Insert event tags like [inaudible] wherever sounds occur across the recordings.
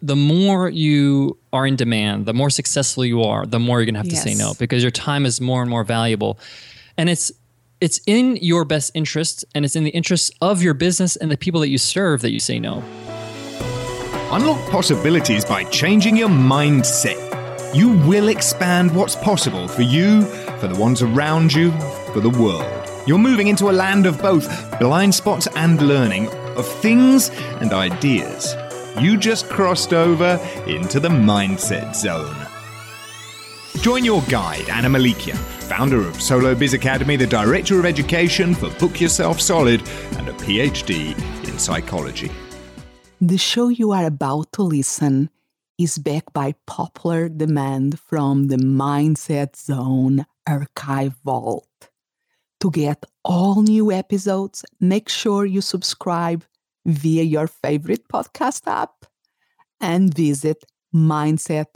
the more you are in demand, the more successful you are, the more you're going to have yes. to say no because your time is more and more valuable. And it's it's in your best interest and it's in the interests of your business and the people that you serve that you say no. Unlock possibilities by changing your mindset. You will expand what's possible for you, for the ones around you, for the world. You're moving into a land of both blind spots and learning, of things and ideas. You just crossed over into the mindset zone. Join your guide, Ana Melikian, founder of Solo Biz Academy, the director of education for Book Yourself Solid, and a PhD in psychology. The show you are about to listen is backed by popular demand from the Mindset Zone archive vault. To get all new episodes, make sure you subscribe via your favorite podcast app and visit mindset.zone.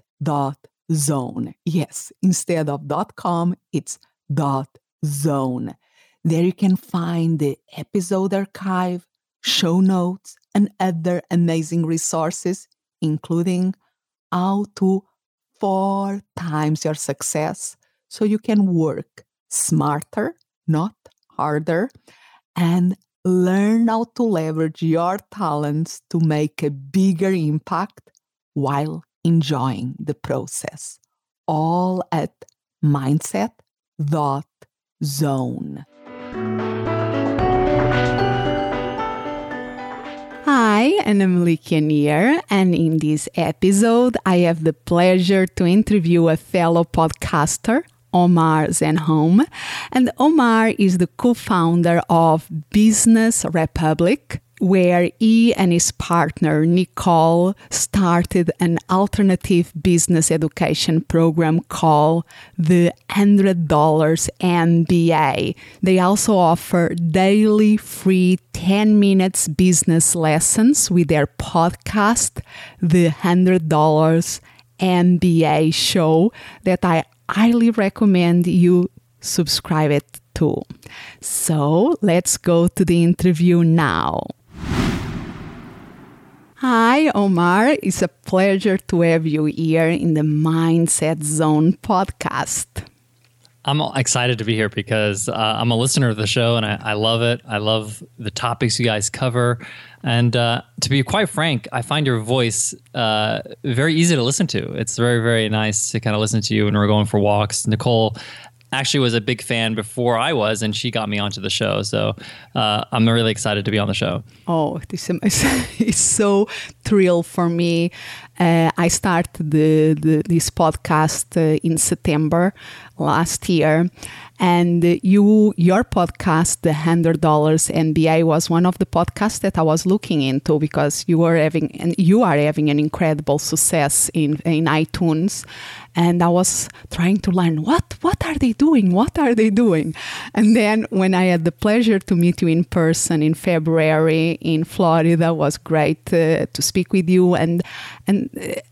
Yes, instead of .com, it's .zone. There you can find the episode archive, show notes, and other amazing resources, including how to four times your success so you can work smarter, not harder, and learn how to leverage your talents to make a bigger impact while enjoying the process. All at mindset.zone. Hi, Ana Melikian here, and in this episode, I have the pleasure to interview a fellow podcaster, Omar Zenhom. And Omar is the co founder of Business Republic, where he and his partner Nicole started an alternative business education program called the $100 MBA. They also offer daily free 10 minutes business lessons with their podcast, The $100 MBA Show, that I highly recommend you subscribe it to. So let's go to the interview now. Hi, Omar. It's a pleasure to have you here in the Mindset Zone podcast. I'm excited to be here because uh, I'm a listener of the show and I, I, love it. I love the topics you guys cover. And uh, to be quite frank, I find your voice uh, very easy to listen to. It's very, very nice to kind of listen to you when we're going for walks. Nicole actually was a big fan before I was, and she got me onto the show. So uh, I'm really excited to be on the show. Oh, this is [laughs] so thrill for me. Uh, I started the, the, this podcast uh, in September last year, and you, your podcast, the hundred dollars MBA, was one of the podcasts that I was looking into because you were having and you are having an incredible success in in iTunes, and I was trying to learn what what are they doing, what are they doing, and then when I had the pleasure to meet you in person in February in Florida, was great uh, to speak with you and and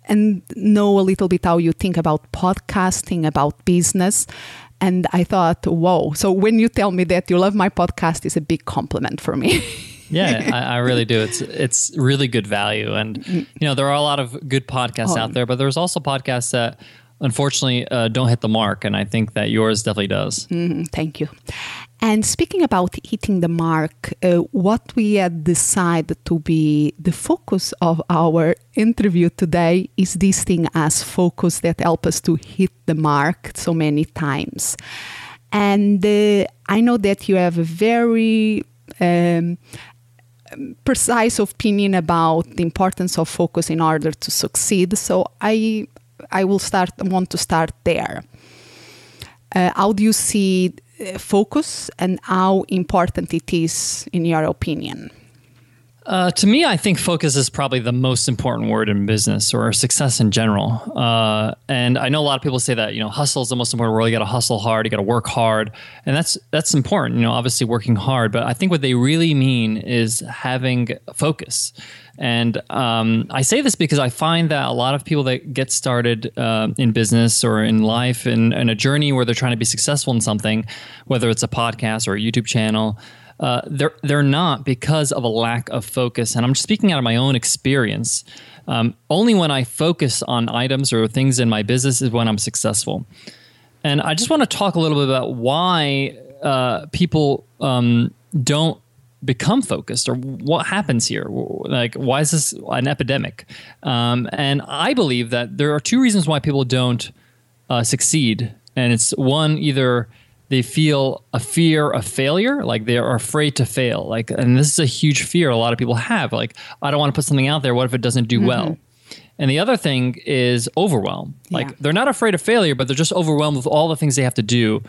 and know a little bit how you think about podcasting, about business and I thought, whoa. So when you tell me that you love my podcast is a big compliment for me. [laughs] yeah, I, I, really do. It's it's really good value, and mm. you know there are a lot of good podcasts oh. out there, but there's also podcasts that unfortunately uh, don't hit the mark, and I think that yours definitely does. Mm, thank you. And speaking about hitting the mark, uh, what we had decided to be the focus of our interview today is this thing as focus that help us to hit the mark so many times. And uh, I know that you have a very um, precise opinion about the importance of focus in order to succeed. So I I will start want to start there. Uh, how do you see uh, focus and how important it is in your opinion? Uh, to me, I think focus is probably the most important word in business or success in general. Uh, and I know a lot of people say that you know hustle is the most important word. You got to hustle hard, you got to work hard, and that's that's important. You know, obviously working hard, but I think what they really mean is having focus. And um, I say this because I find that a lot of people that get started uh, in business or in life in, in, a journey where they're trying to be successful in something, whether it's a podcast or a YouTube channel, uh, they're they're not because of a lack of focus. And I'm speaking out of my own experience. Um, only when I focus on items or things in my business is when I'm successful. And I just want to talk a little bit about why uh, people um, don't become focused or what happens here like why is this an epidemic um, and i believe that there are two reasons why people don't uh, succeed and it's one either they feel a fear of failure like they are afraid to fail like and this is a huge fear a lot of people have like i don't want to put something out there what if it doesn't do mm-hmm. well and the other thing is overwhelm like yeah. they're not afraid of failure but they're just overwhelmed with all the things they have to do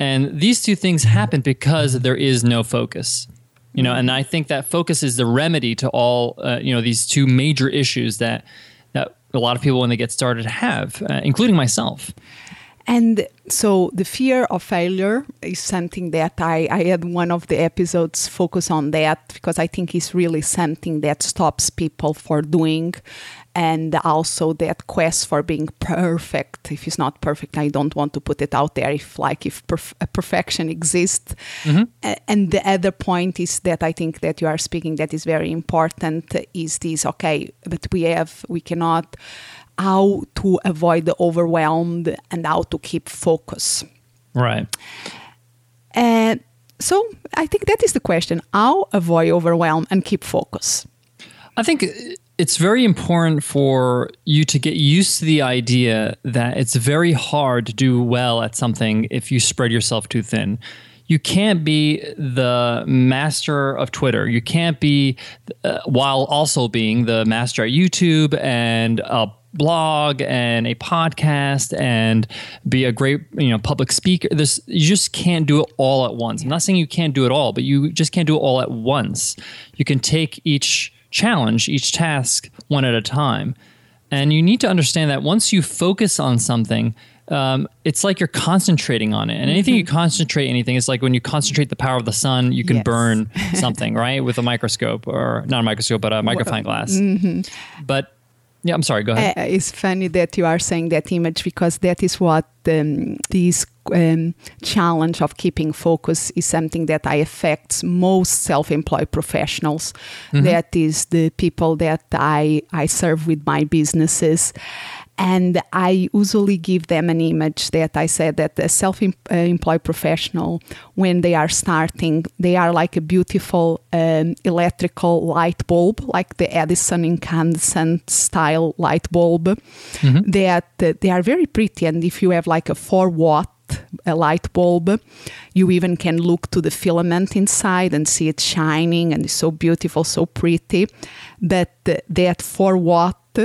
and these two things happen because there is no focus you know and i think that focus is the remedy to all uh, you know these two major issues that that a lot of people when they get started have uh, including myself and so the fear of failure is something that I, I had one of the episodes focus on that because I think it's really something that stops people for doing and also that quest for being perfect if it's not perfect i don't want to put it out there if like if perf- perfection exists mm-hmm. and the other point is that i think that you are speaking that is very important is this okay but we have we cannot how to avoid the overwhelmed and how to keep focus right and so i think that is the question how avoid overwhelm and keep focus i think it's very important for you to get used to the idea that it's very hard to do well at something if you spread yourself too thin. You can't be the master of Twitter. You can't be, uh, while also being the master at YouTube and a blog and a podcast and be a great you know public speaker this you just can't do it all at once i'm not saying you can't do it all but you just can't do it all at once you can take each challenge, each task one at a time. And you need to understand that once you focus on something, um, it's like you're concentrating on it. And anything mm-hmm. you concentrate anything, it's like when you concentrate the power of the sun, you can yes. burn [laughs] something, right? With a microscope or not a microscope, but a magnifying glass. Mm-hmm. But yeah, I'm sorry. Go ahead. Uh, it's funny that you are saying that image because that is what um, this um, challenge of keeping focus is something that I affects most self-employed professionals. Mm-hmm. That is the people that I I serve with my businesses, and I usually give them an image that I said that a self employed professional, when they are starting, they are like a beautiful um, electrical light bulb, like the Edison incandescent style light bulb, mm-hmm. that uh, they are very pretty. And if you have like a 4 watt a light bulb. You even can look to the filament inside and see it shining and it's so beautiful, so pretty. But uh, that 4 watt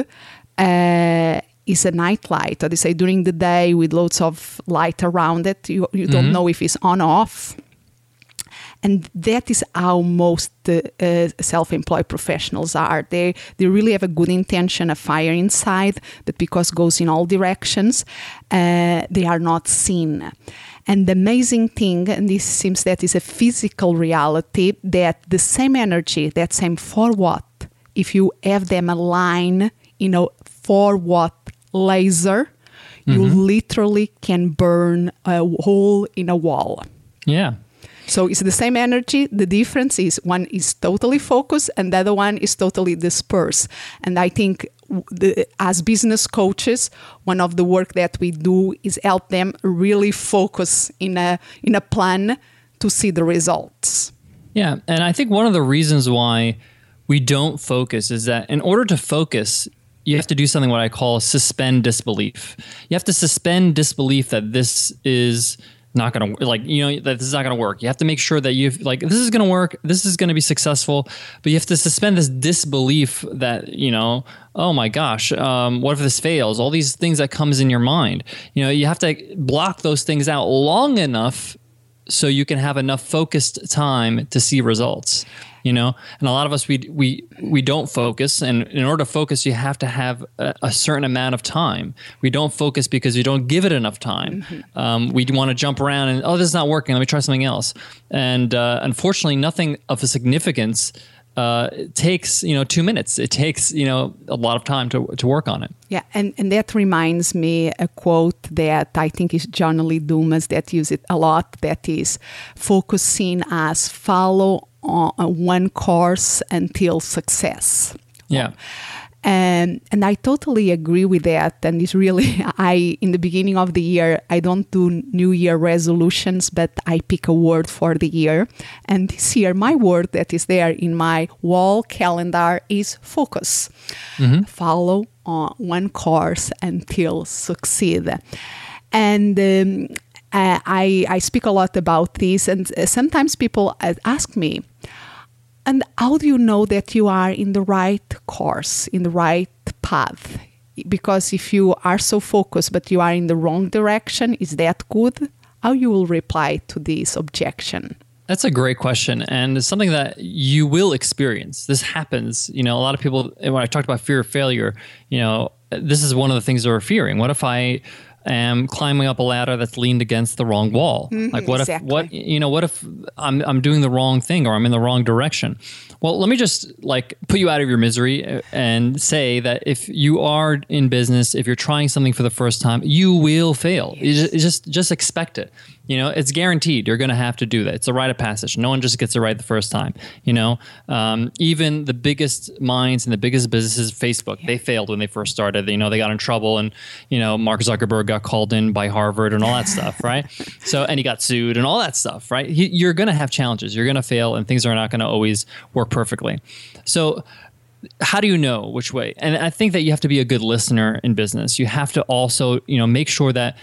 uh, is a night light, or they say during the day with loads of light around it. You, you mm-hmm. don't know if it's on or off. And that is how most uh, uh, self-employed professionals are. They they really have a good intention, a fire inside, but because goes in all directions, uh, they are not seen. And the amazing thing, and this seems that is a physical reality, that the same energy, that same four watt, if you have them align in a four watt laser, mm-hmm. you literally can burn a hole in a wall. Yeah. So it's the same energy. The difference is one is totally focused and the other one is totally dispersed. And I think the, as business coaches, one of the work that we do is help them really focus in a in a plan to see the results. Yeah, and I think one of the reasons why we don't focus is that in order to focus, you have to do something what I call suspend disbelief. You have to suspend disbelief that this is not going to like you know that this is not going to work. You have to make sure that you've like this is going to work. This is going to be successful, but you have to suspend this disbelief that you know. Oh my gosh, um, what if this fails? All these things that comes in your mind. You know, you have to block those things out long enough so you can have enough focused time to see results you know? And a lot of us we we we don't focus. And in order to focus you have to have a, a certain amount of time. We don't focus because you don't give it enough time. Mm-hmm. um, we want to jump around and oh this is not working. Let me try something else. And uh, unfortunately nothing of a significance uh, it takes you know two minutes. It takes you know a lot of time to, to work on it. Yeah, and, and that reminds me a quote that I think is John Lee Dumas that use it a lot. That is focusing as follow on one course until success. Yeah. And and I totally agree with that. And it's really [laughs] I in the beginning of the year I don't do New Year resolutions, but I pick a word for the year. And this year my word that is there in my wall calendar is focus. Follow on one course until succeed. And um, uh, I I speak a lot about this, and uh, sometimes people uh, ask me. And how do you know that you are in the right course, in the right path? Because if you are so focused but you are in the wrong direction, is that good? How you will reply to this objection? That's a great question, and it's something that you will experience. This happens. You know, a lot of people. When I talked about fear of failure, you know, this is one of the things they're fearing. What if I am climbing up a ladder that's leaned against the wrong wall? like, what exactly. if what you know? What if I'm I'm doing the wrong thing or I'm in the wrong direction? Well, let me just like put you out of your misery uh, and say that if you are in business, if you're trying something for the first time, you will fail. You just, just just expect it. You know, it's guaranteed. You're going to have to do that. It's a rite of passage. No one just gets it right the first time. You know, um, even the biggest minds and the biggest businesses, Facebook, they failed when they first started. You know, they got in trouble, and you know, Mark Zuckerberg got called in by Harvard and all that stuff, [laughs] right? So, and he got sued and all that stuff, right? You- You're going to have challenges. You're going to fail, and things are not going to always work perfectly. So, how do you know which way? And I think that you have to be a good listener in business. You have to also, you know, make sure that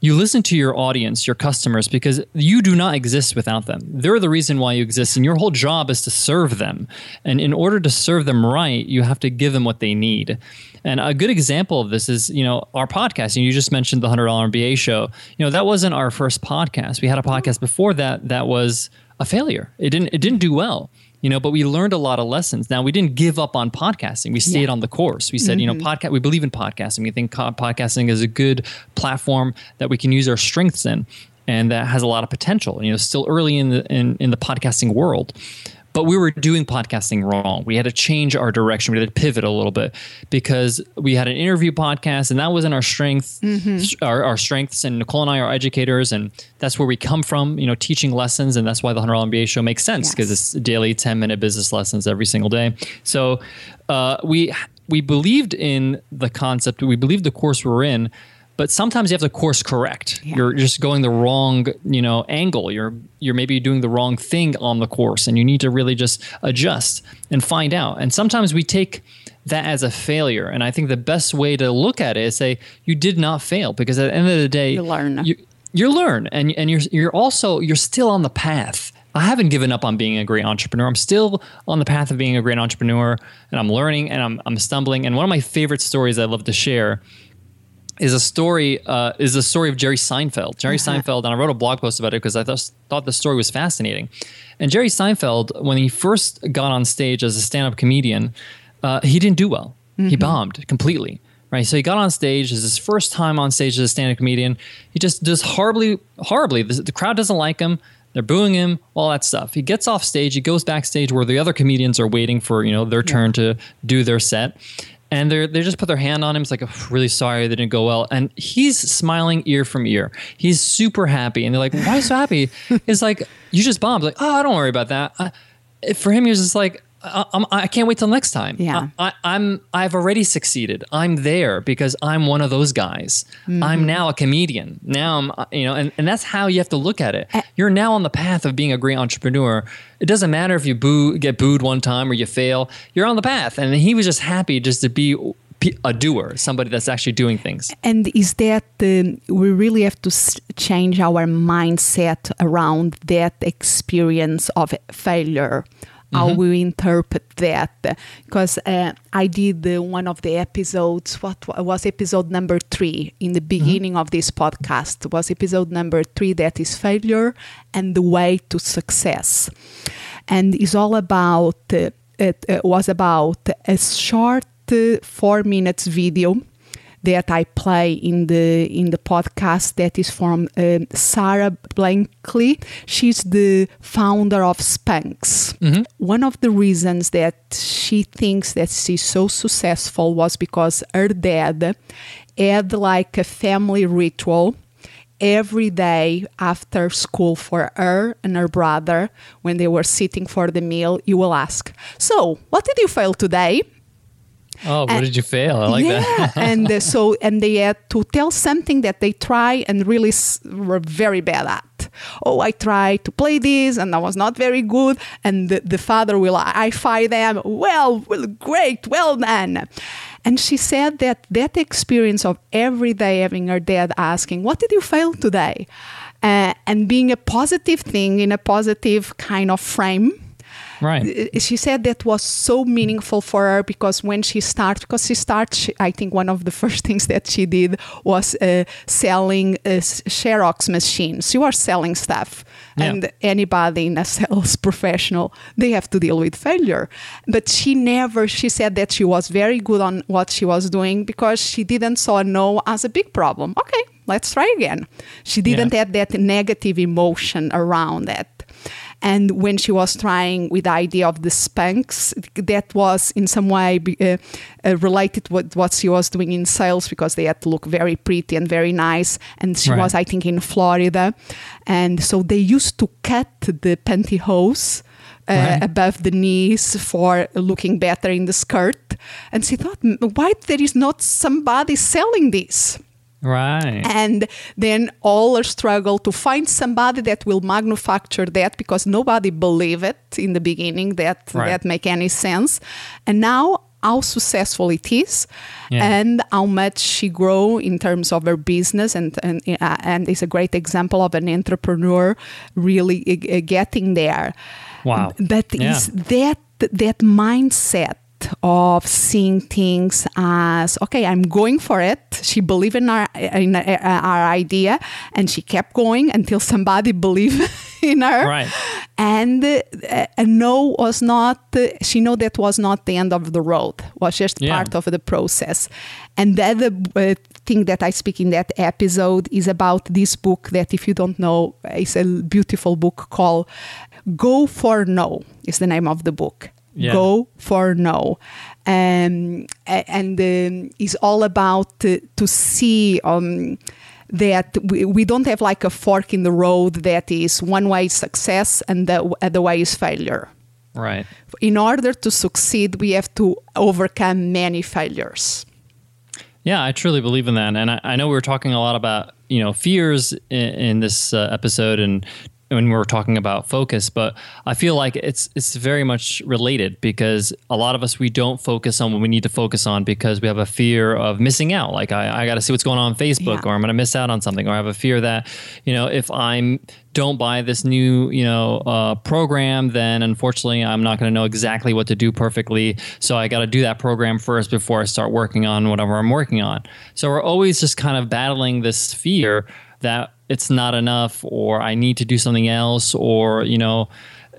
you listen to your audience, your customers, because you do not exist without them. They're the reason why you exist, and your whole job is to serve them. And in order to serve them right, you have to give them what they need. And a good example of this is, you know, our podcast. And you just mentioned the hundred dollar MBA show. You know, that wasn't our first podcast. We had a podcast before that that was a failure. It didn't. It didn't do well you know but we learned a lot of lessons. Now we didn't give up on podcasting. We stayed on the course. We said you know mm-hmm. podcast we believe in podcasting. We think podcasting is a good platform that we can use our strengths in and that has a lot of potential you know still early in the in, in the podcasting world but we were doing podcasting wrong. We had to change our direction. We had to pivot a little bit because we had an interview podcast, and that wasn't our strength. Our, our strengths, and Nicole and I are educators, and that's where we come from. You know, teaching lessons, and that's why the Hundred Dollar MBA show makes sense because Yes. it's daily ten minute business lessons every single day. So uh, we we believed in the concept. We believed the course we were in. But sometimes you have to course correct. Yeah. You're just going the wrong, you know, angle. You're you're maybe doing the wrong thing on the course, and you need to really just adjust and find out. And sometimes we take that as a failure. And I think the best way to look at it is say you did not fail because at the end of the day, You learn. You, you learn, and and you're you're also you're still on the path. I haven't given up on being a great entrepreneur. I'm still on the path of being a great entrepreneur, and I'm learning and I'm I'm stumbling. And one of my favorite stories I love to share is a story uh, is the story of Jerry Seinfeld. Jerry Seinfeld, and I wrote a blog post about it because I thought, thought the story was fascinating. And Jerry Seinfeld, when he first got on stage as a stand-up comedian, uh, he didn't do well. He bombed completely. Right, so he got on stage. It's his first time on stage as a stand-up comedian. He just does horribly, horribly. The, the crowd doesn't like him. They're booing him, all that stuff. He gets off stage. He goes backstage where the other comedians are waiting for you know their turn to do their set, and they they just put their hand on him. It's like, "Oh, really sorry, they didn't go well. And he's smiling ear from ear. He's super happy, and they're like, why are you so happy? [laughs] It's like you just bombed. Like, oh, I don't worry about that. I, for him, he was just like. I, I'm, can't wait till next time. Yeah. I, I'm I've already succeeded. I'm there because I'm one of those guys. I'm now a comedian. Now I'm you know, and, and that's how you have to look at it. You're now on the path of being a great entrepreneur. It doesn't matter if you boo get booed one time or you fail. You're on the path. And he was just happy just to be a doer, somebody that's actually doing things. And is that um, we really have to s- change our mindset around that experience of failure? How we interpret that? Because uh, I did uh, one of the episodes. What wa- was episode number three in the beginning of this podcast? Was episode number three that is failure and the way to success, and is all about. Uh, it uh, was about a short uh, four minutes video that I play in the in the podcast that is from um Sara Blakely. She's the founder of Spanx. One of the reasons that she thinks that she's so successful was because her dad had like a family ritual every day after school for her and her brother when they were sitting for the meal you will ask so what did you fail today Oh, what and, did you fail? I like yeah, that. [laughs] and uh, so, and they had to tell something that they try and really s- were very bad at. Oh, I tried to play this and I was not very good. And the, the father will I fire them. Well, well, great, well done. And she said that that experience of every day having her dad asking, What did you fail today? Uh, and being a positive thing in a positive kind of frame Right. Uh, uh, she said that was so meaningful for her because when she started, because she started, I think one of the [laughs] first things that she did was uh, selling uh, a Xerox machines. She was selling stuff. Yeah. And anybody in a [laughs] sales professional, they have to deal with failure. But she never, she said that she was very good on what she was doing because she didn't saw no as a big problem. Okay, let's try again. She didn't yeah. have that negative emotion around it. And when she was trying with the idea of the Spanx, that was in some way uh, uh, related with what she was doing in sales because they had to look very pretty and very nice. And she right. was, I think, in Florida. And so they used to cut the pantyhose. Uh, right. above the knees for looking better in the skirt. And she thought, why there is not somebody selling this? Right. And then all our struggle to find somebody that will manufacture that because nobody believed it in the beginning that right. that make any sense. And now how successful it is yeah. and how much she grow in terms of her business and and, uh, and is a great example of an entrepreneur really uh, getting there. Wow. But yeah. is that that mindset of seeing things as okay i'm going for it. She believed in our in our idea and she kept going until somebody [laughs] believed in her. Right. And uh, a no was not uh, she know that was not the end of the road was just yeah. part of the process. And the other uh, thing that i speak in that episode is about this book that if you don't know is a beautiful book called go for no is the name of the book yeah. go for no. Um, and um, is all about to, to see um, that we, we don't have like a fork in the road that is one way is success and the other way is failure. Right. In order to succeed, we have to overcome many failures. Yeah, I truly believe in that, and I, I know we were talking a lot about you know fears in, in this uh, episode and when we're talking about focus, but I feel like it's it's very much related because a lot of us we don't focus on what we need to focus on because we have a fear of missing out. Like I, I got to see what's going on on Facebook, yeah. or I'm going to miss out on something, or I have a fear that you know if I'm don't buy this new you know uh, program, then unfortunately I'm not going to know exactly what to do perfectly. So I got to do that program first before I start working on whatever I'm working on. So we're always just kind of battling this fear that it's not enough or I need to do something else or you know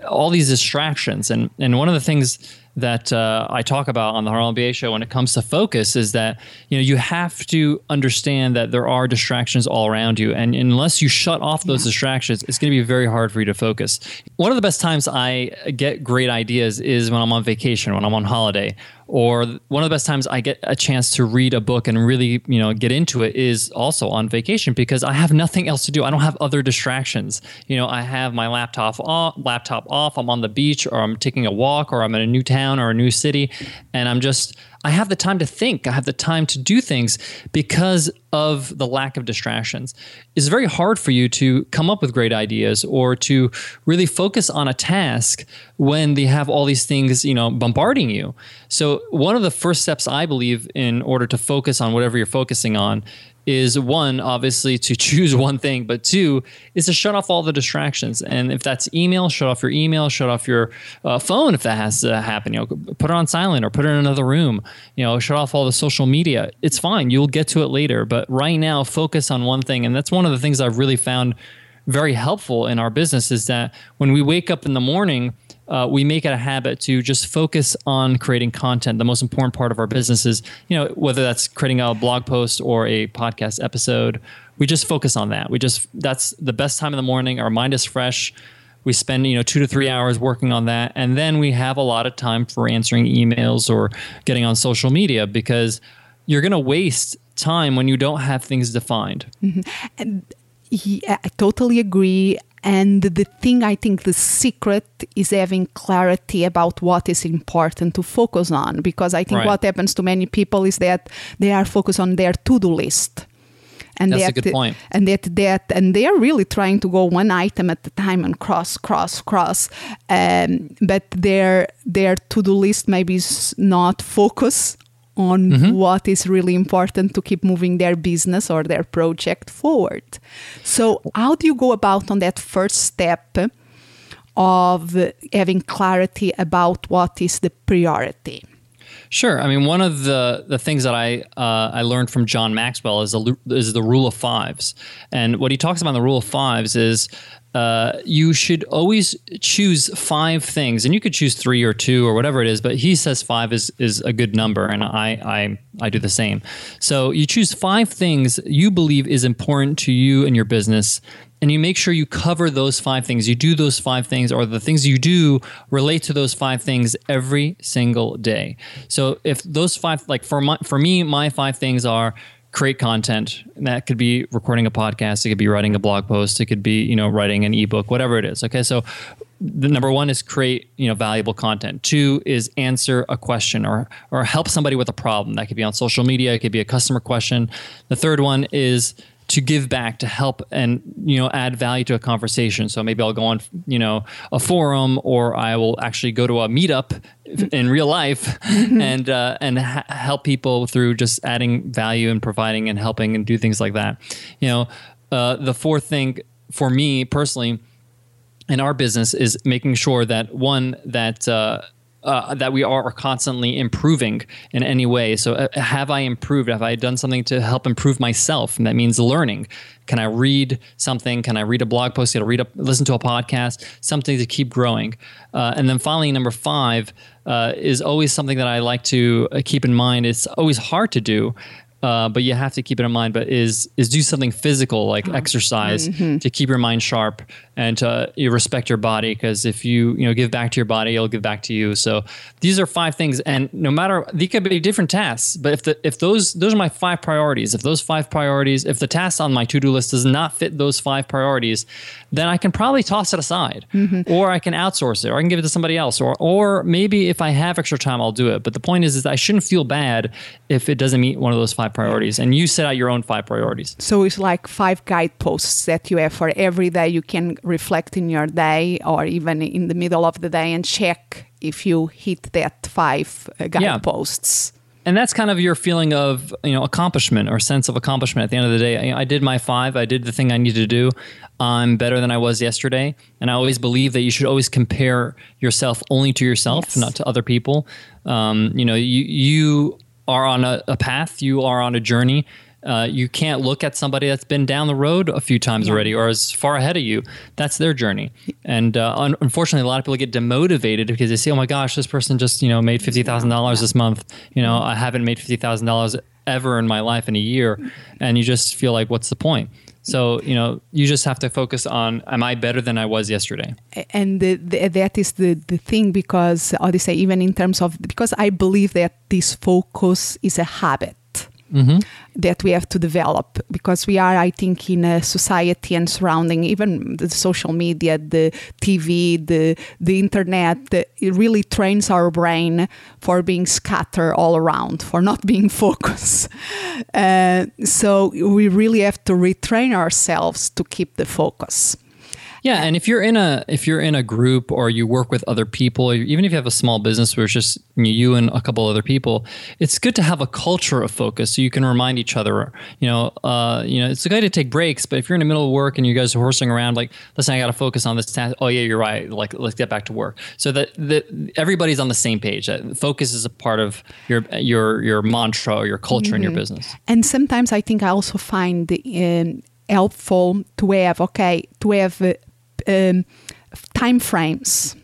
all these distractions. And and one of the things that uh, I talk about on the Hundred MBA show when it comes to focus is that you know you have to understand that there are distractions all around you, and unless you shut off those distractions, it's going to be very hard for you to focus. One of the best times I get great ideas is when I'm on vacation, when I'm on holiday, or one of the best times I get a chance to read a book and really, you know, get into it is also on vacation because I have nothing else to do. I don't have other distractions. You know, I have my laptop off, laptop off. I'm on the beach or I'm taking a walk or I'm in a new town or a new city and I'm just I have the time to think. I have the time to do things because of the lack of distractions. It's very hard for you to come up with great ideas or to really focus on a task when they have all these things, you know, bombarding you. So one of the first steps I believe in order to focus on whatever you're focusing on is one, obviously, to [laughs] choose one thing, but two is to shut off all the distractions. And if that's email, shut off your email, shut off your uh, phone if that has to happen. You know, put it on silent or put it in another room. You know, shut off all the social media. It's fine. You'll get to it later. But right now, focus on one thing. And that's one of the things I've really found very helpful in our business is that when we wake up in the morning, uh, we make it a habit to just focus on creating content. The most important part of our business is, you know, whether that's creating a blog post or a podcast episode, we just focus on that. We just, that's the best time in the morning. Our mind is fresh. We spend, you know, two to three hours working on that. And then we have a lot of time for answering emails or getting on social media because you're going to waste time when you don't have things defined. Mm-hmm. And I totally agree. And the thing I think the secret is having clarity about what is important to focus on. Because I think Right. what happens to many people is that they are focused on their to do list. And That's a good point. And that, that and they are really trying to go one item at a time and cross, cross, cross. Um, but their their to do list maybe is not focus on Mm-hmm. what is really important to keep moving their business or their project forward. So, how do you go about on that first step of having clarity about what is the priority? Sure. I mean, one of the, the things that I uh, I learned from John Maxwell is the is the rule of fives, and what he talks about in the rule of fives is uh, you should always choose five things, and you could choose three or two or whatever it is, but he says five is is a good number, and I I I do the same. So you choose five things you believe is important to you and your business and you make sure you cover those five things. You do those five things, or the things you do relate to those five things every single day. So if those five, like for my, for me, my five things are create content. And that could be recording a podcast. It could be writing a blog post. It could be you know writing an ebook, whatever it is. Okay, so the number one is create you know valuable content. Two is answer a question or or help somebody with a problem. That could be on social media. It could be a customer question. The third one is to give back to help and you know add value to a conversation. So maybe i'll go on you know a forum or i will actually go to a meetup in real life and uh, and ha- help people through just adding value and providing and helping and do things like that. You know uh, the fourth thing for me personally in our business is making sure that one that uh, uh, that we are constantly improving in any way. So, uh, have I improved? Have I done something to help improve myself? And that means learning. Can I read something? Can I read a blog post? Can I read a listen to a podcast? Something to keep growing. Uh, and then finally, number five uh, is always something that I like to uh, keep in mind. It's always hard to do. Uh, but you have to keep it in mind. But is is do something physical like exercise to keep your mind sharp and to you respect your body because if you you know give back to your body, it'll give back to you. So these are five things, and no matter these could be different tasks. But if the if those those are my five priorities, if those five priorities, if the task on my to do list does not fit those five priorities, then I can probably toss it aside, mm-hmm. or I can outsource it, or I can give it to somebody else, or or maybe if I have extra time, I'll do it. But the point is, is I shouldn't feel bad if it doesn't meet one of those five priorities. And you set out your own five priorities. So it's like five guideposts that you have for every day you can reflect in your day or even in the middle of the day and check if you hit that five uh, guideposts. and that's kind of your feeling of you know accomplishment or sense of accomplishment at the end of the day. I, I did my five. I did the thing i needed to do. I'm better than i was yesterday. And i always believe that you should always compare yourself only to yourself Yes. not to other people. Um, you know you you are on a, a path. You are on a journey uh, you can't look at somebody that's been down the road a few times already or is far ahead of you. That's their journey. And uh, un- unfortunately, a lot of people get demotivated because they say, oh my gosh, this person just, you know, made $50,000 this month. You know, I haven't made $50,000 ever in my life in a year. And you just feel like, what's the point? So, you know, you just have to focus on, am I better than I was yesterday? and the, the, that is the, the thing because say even in terms of because i believe that this focus is a habit that we have to develop because we are i think in a society and surrounding even the social media the tv the the internet the, it really trains our brain for being scattered all around for not being [laughs] focused. Uh, so we really have to retrain ourselves to keep the focus Yeah, and if you're in a if you're in a group or you work with other people, or even if you have a small business where it's just you and a couple other people, it's good to have a culture of focus so you can remind each other. You know, uh, you know, it's good to take breaks, but if you're in the middle of work and you guys are horsing around, like, listen, I got to focus on this task. Oh yeah, you're right. Like, let's get back to work. So that that everybody's on the same page. Uh, Focus is a part of your your your mantra or your culture in your business. And sometimes I think I also find the, um, helpful to have okay to have uh, um, time frames.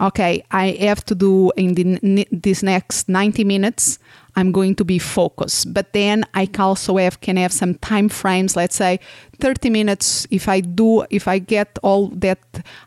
Okay, I have to do in the, this next ninety minutes. I'm going to be focused, but then I also have can have some time frames. Let's say thirty minutes. If I do, if I get all that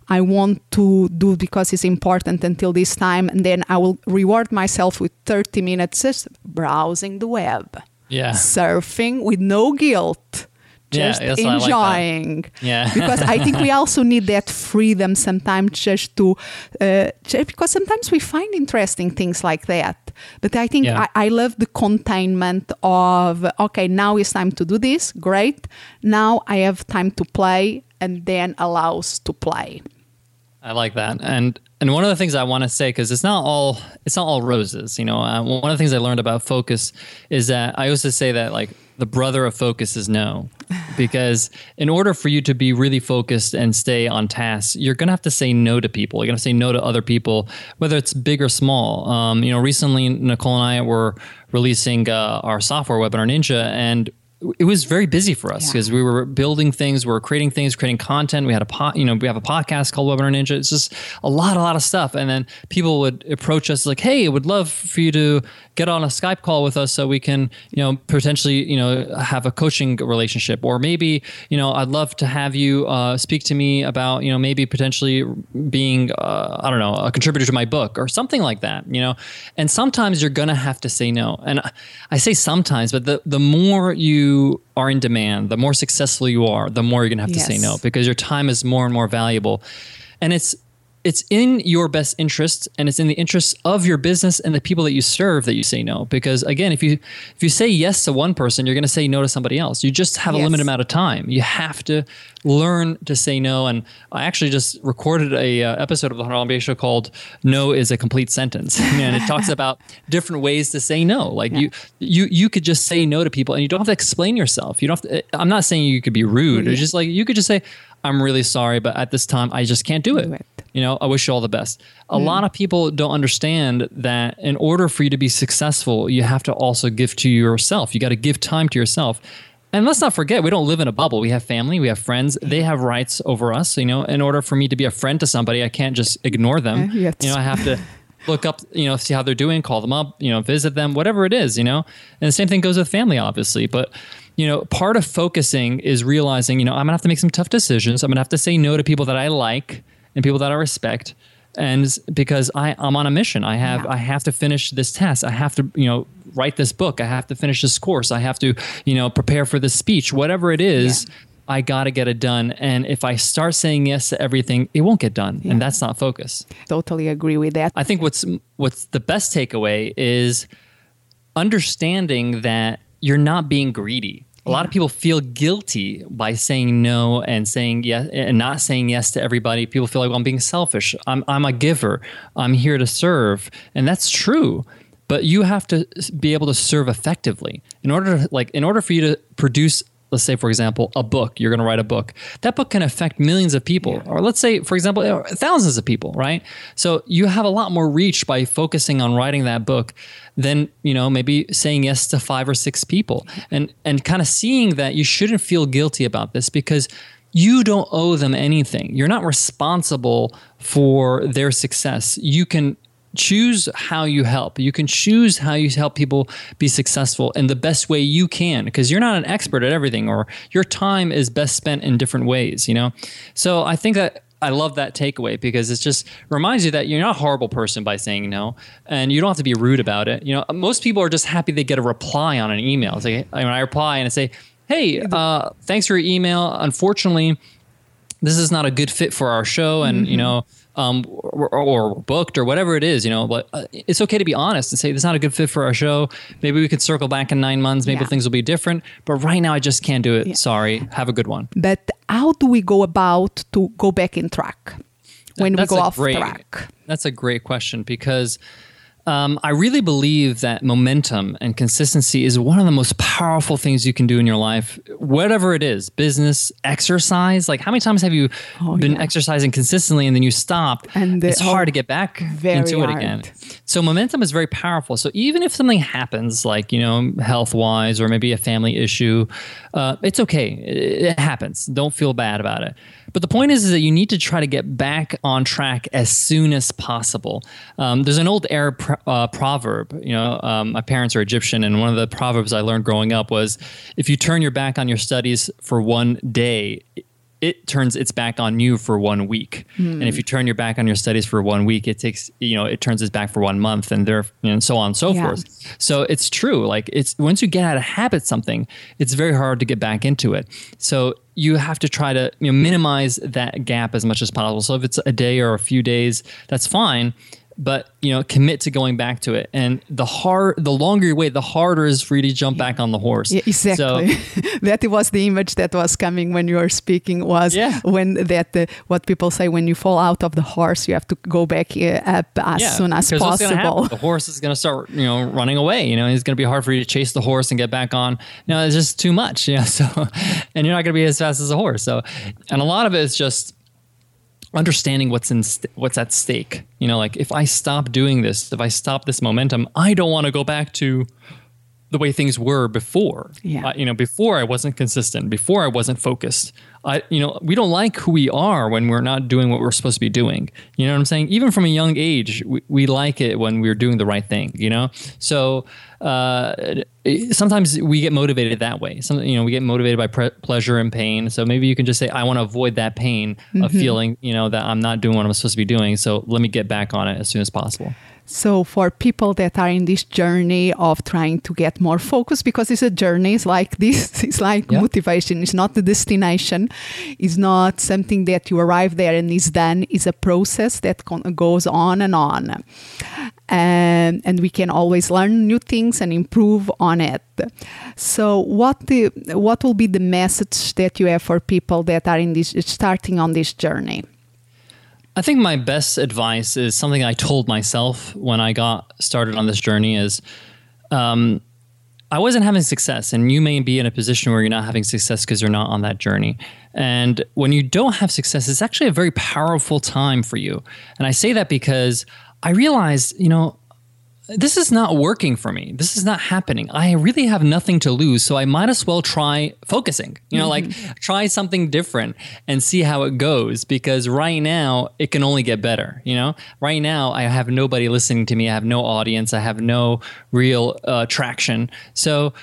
I want to do because it's important until this time, and then I will reward myself with thirty minutes just browsing the web Yeah. surfing with no guilt just Yeah, I like enjoying. Yeah. [laughs] because I think we also need that freedom sometimes just to, uh, just because sometimes we find interesting things like that. But I think Yeah. I, I love the containment of, okay, now it's time to do this. Great. Now I have time to play and then allows to play. I like that, and and one of the things I want to say because it's not all it's not all roses. You know, uh, one of the things I learned about focus is that I used to say that like the brother of focus is no, [laughs] because in order for you to be really focused and stay on task, you're gonna have to say no to people. You're gonna say no to other people, whether it's big or small. Um, you know, recently Nicole and I were releasing uh, our software webinar Ninja, and it was very busy for us Yeah. because we were building things, we were creating things, creating content. We had a pot, you know, we have a podcast called Webinar Ninja. It's just a lot, a lot of stuff. And then people would approach us like, "Hey, I would love for you to get on a Skype call with us so we can, you know, potentially, you know, have a coaching relationship, or maybe, you know, I'd love to have you uh, speak to me about, you know, maybe potentially being, uh, I don't know, a contributor to my book or something like that, you know. And sometimes you're gonna have to say no. And I- I say sometimes, but the the more you are in demand, the more successful you are, the more you're gonna have to say no because your time is more and more valuable. And it's it's in your best interest and it's in the interest of your business and the people that you serve that you say no. Because again if you if you say yes to one person you're going to say no to somebody else. You just have a limited amount of time. You have to learn to say no. And i actually just recorded a uh, episode of the Hundred MBA show called no is a complete sentence. [laughs] And it talks [laughs] about different ways to say no. Like you you you could just say no to people and you don't have to explain yourself. You don't have to i'm not saying you could be rude. It's just like you could just say i'm really sorry but at this time i just can't do it. Do it. You know i wish you all the best. A lot of people don't understand that in order for you to be successful you have to also give to yourself. You got to give time to yourself. And let's not forget we don't live in a bubble. We have family we have friends. They have rights over us you know? In order for me to be a friend to somebody i can't just ignore them. Yeah, yes. you know i have to [laughs] look up you know see how they're doing call them up you know visit them whatever it is you know? And the same thing goes with family obviously. But you know part of focusing is realizing you know i'm gonna have to make some tough decisions. I'm gonna have to say no to people that i like and people that i respect and because I, I'm on a mission, I have Yeah. I have to finish this test. I have to you know write this book. I have to finish this course. I have to you know prepare for this speech. Whatever it is, I got to get it done. And if I start saying yes to everything, it won't get done, and that's not focus. Totally agree with that. I think what's what's the best takeaway is understanding that you're not being greedy. A lot of people feel guilty by saying no and saying yes and not saying yes to everybody. People feel like, well, I'm being selfish. I'm, I'm a giver. I'm here to serve. And that's true. But you have to be able to serve effectively. In order to like in order for you to produce let's say for example a book you're going to write a book that book can affect millions of people. Or let's say for example uh, thousands of people right? So you have a lot more reach by focusing on writing that book than you know maybe saying yes to five or six people. And and kind of seeing that you shouldn't feel guilty about this because you don't owe them anything. You're not responsible for their success. You can choose how you help. You can choose how you help people be successful in the best way you can because you're not an expert at everything or your time is best spent in different ways, you know? So I think that I love that takeaway because it just reminds you that you're not a horrible person by saying no and you don't have to be rude about it. You know, most people are just happy they get a reply on an email. It's like when I reply and I say, "Hey, uh, thanks for your email. Unfortunately, this is not a good fit for our show and you know um, or, or booked or whatever it is you know but uh, it's okay to be honest and say this is not a good fit for our show. Maybe we could circle back in nine months. Maybe Yeah. things will be different but right now i just can't do it. Sorry. Have a good one. But how do we go about to go back in track when we go off great, track? That's a great question because um, I really believe that momentum and consistency is one of the most powerful things you can do in your life, whatever it is business, exercise. Like, how many times have you been yeah. exercising consistently and then you stop? And it's hard oh, to get back into it again. So, momentum is very powerful. So, even if something happens, like, you know, health wise or maybe a family issue, uh, it's okay. It, it happens. Don't feel bad about it. But the point is, is that you need to try to get back on track as soon as possible. Um, there's an old Arab pro- uh, proverb. You know, um, my parents are Egyptian, and one of the proverbs I learned growing up was, "If you turn your back on your studies for one day, it turns its back on you for one week. And if you turn your back on your studies for one week, it takes, you know, it turns its back for one month and there, you know, and so on and so Yeah. forth. So it's true. Like it's once you get out of habit something, it's very hard to get back into it. So you have to try to you know, minimize that gap as much as possible. So if it's a day or a few days, that's fine. But you know, commit to going back to it. And the hard, the longer you wait, the harder it is for you to jump back on the horse. Yeah, exactly. So, [laughs] that was the image that was coming when you were speaking. Was Yeah. when that uh, what people say when you fall out of the horse, you have to go back uh, up as yeah, soon as 'cause what's gonna happen? possible. The horse is going to start, you know, running away. You know, it's going to be hard for you to chase the horse and get back on. Know, it's just too much. [laughs] You know, so and you're not going to be as fast as a horse. So, and a lot of it is just understanding what's in st- what's at stake. You know, like if I stop doing this, if I stop this momentum, I don't want to go back to the way things were before. Yeah. Uh, you know, before I wasn't consistent, before I wasn't focused. I, you know, we don't like who we are when we're not doing what we're supposed to be doing. You know what I'm saying? Even from a young age, we, we like it when we're doing the right thing. You know, so uh, sometimes we get motivated that way. Some, you know, we get motivated by pre- pleasure and pain. So maybe you can just say, I want to avoid that pain of feeling, you know, that I'm not doing what I'm supposed to be doing. So let me get back on it as soon as possible. So for people that are in this journey of trying to get more focus, because it's a journey, it's like [laughs] this, it's like Yeah. motivation. It's not the destination. It's not something that you arrive there and is done. It's a process that con- goes on and on. And, and we can always learn new things and improve on it. So what the, what will be the message that you have for people that are in this starting on this journey? I think my best advice is something I told myself when I got started on this journey is um, I wasn't having success, and you may be in a position where you're not having success because you're not on that journey. And when you don't have success, it's actually a very powerful time for you. And I say that because I realized, you know, this is not working for me. This is not happening. I really have nothing to lose, so I might as well try focusing. You know, like try something different and see how it goes because right now it can only get better, you know? Right now I have nobody listening to me. I have no audience. I have no real uh, traction. So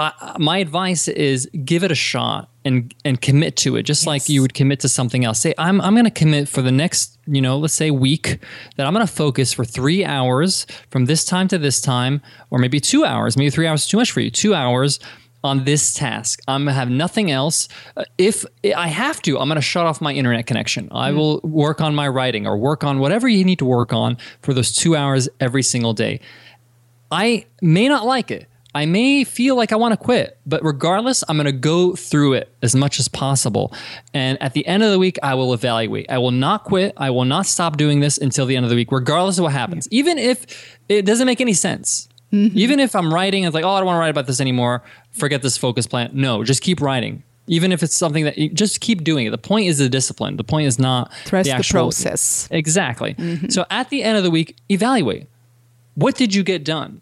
uh, my advice is give it a shot and and commit to it just like you would commit to something else. Say i'm i'm going to commit for the next you know let's say week that i'm going to focus for 3 hours from this time to this time or maybe 2 hours maybe 3 hours is too much for you 2 hours on this task. I'm going to have nothing else. Uh, if i have to i'm going to shut off my internet connection. I will work on my writing or work on whatever you need to work on for those 2 hours every single day. I may not like it. I may feel like I want to quit, but regardless, I'm going to go through it as much as possible. And at the end of the week, I will evaluate. I will not quit. I will not stop doing this until the end of the week, regardless of what happens. Even if it doesn't make any sense. Mm-hmm. Even if I'm writing, it's like, oh, I don't want to write about this anymore. Forget this focus plan. No, just keep writing. Even if it's something that you just keep doing it. The point is the discipline. The point is not Trust the the actual process. Exactly. Mm-hmm. So at the end of the week, evaluate what did you get done?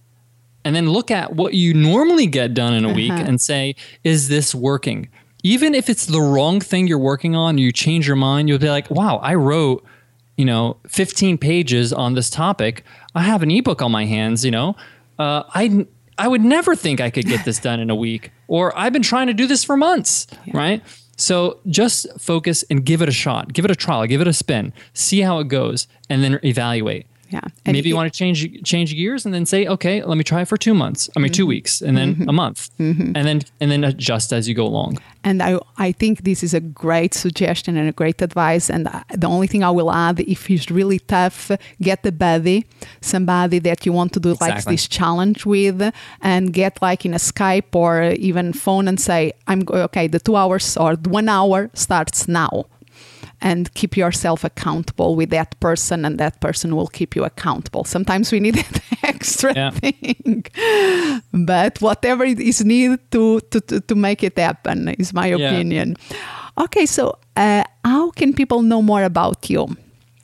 And then look at what you normally get done in a week and say, is this working? Even if it's the wrong thing you're working on, you change your mind, you'll be like, wow, I wrote, you know, 15 pages on this topic. I have an ebook on my hands, you know. Uh, I I would never think I could get this done in a week. Or I've been trying to do this for months, right? So just focus and give it a shot. Give it a trial, give it a spin, see how it goes, and then evaluate. Yeah. And Maybe you want to change change gears and then say, okay, let me try it for two months. I mean, two mm-hmm. weeks, and then mm-hmm. a month, mm-hmm. and then and then adjust as you go along. And I, I think this is a great suggestion and a great advice. And the only thing I will add, if it's really tough, get a buddy, somebody that you want to do like this challenge with, and get like in a Skype or even phone and say, I'm okay. The two hours or the one hour starts now. And keep yourself accountable with that person, and that person will keep you accountable. Sometimes we need [laughs] that extra Yeah. thing, but whatever is needed to, to, to, to make it happen is my Yeah. opinion. Okay, so uh, how can people know more about you?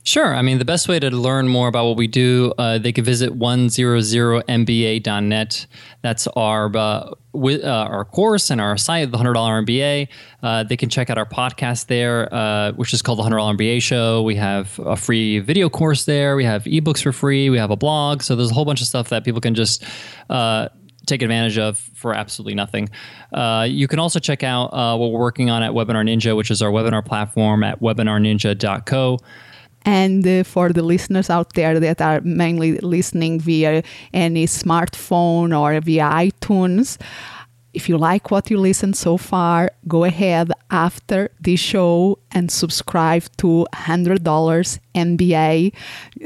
Sure. I mean, the best way to learn more about what we do, uh, they can visit 100mba.net. That's our uh, uh, our course and our site, the $100 MBA. Uh, they can check out our podcast there, uh, which is called the $100 MBA Show. We have a free video course there. We have ebooks for free. We have a blog. So there's a whole bunch of stuff that people can just uh, take advantage of for absolutely nothing. Uh, you can also check out uh, what we're working on at Webinar Ninja, which is our webinar platform at webinarninja.co. And uh, for the listeners out there that are mainly listening via any smartphone or via iTunes, if you like what you listened so far, go ahead after this show and subscribe to $100 MBA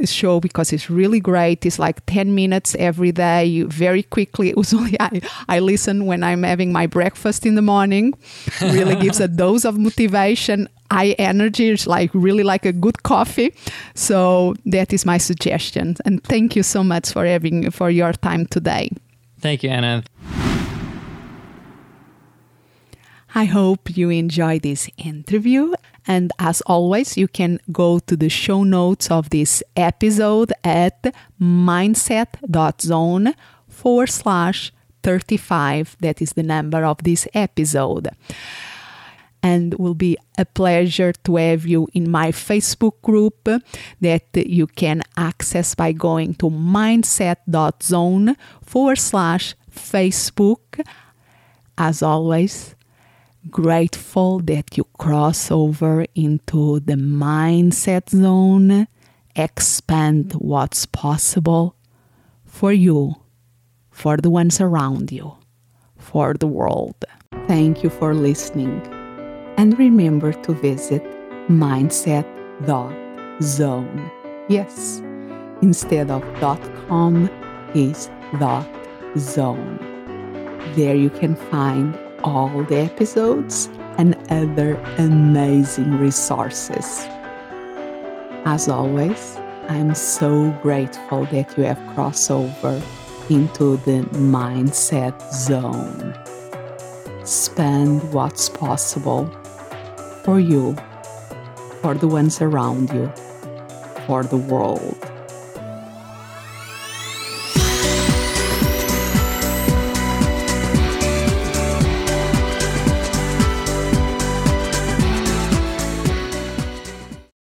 show because it's really great. It's like 10 minutes every day, very quickly. [laughs] Usually I, I listen when I'm having my breakfast in the morning. really gives a [laughs] dose of motivation high energy. It's like really like a good coffee. So that is my suggestion. And thank you so much for having for your time today. Thank you, Ana. I hope you enjoy this interview. And as always, you can go to the show notes of this episode at mindset.zone forward slash 35. That is the number of this episode. And will be a pleasure to have you in my Facebook group that you can access by going to mindset.zone forward slash Facebook. As always, grateful that you cross over into the mindset zone, expand what's possible for you, for the ones around you, for the world. Thank you for listening. And remember to visit mindset.zone. Yes, instead of dot .com is .zone. There you can find all the episodes and other amazing resources. As always, I'm so grateful that you have crossed over into the mindset zone. Spend what's possible for you, for the ones around you, for the world.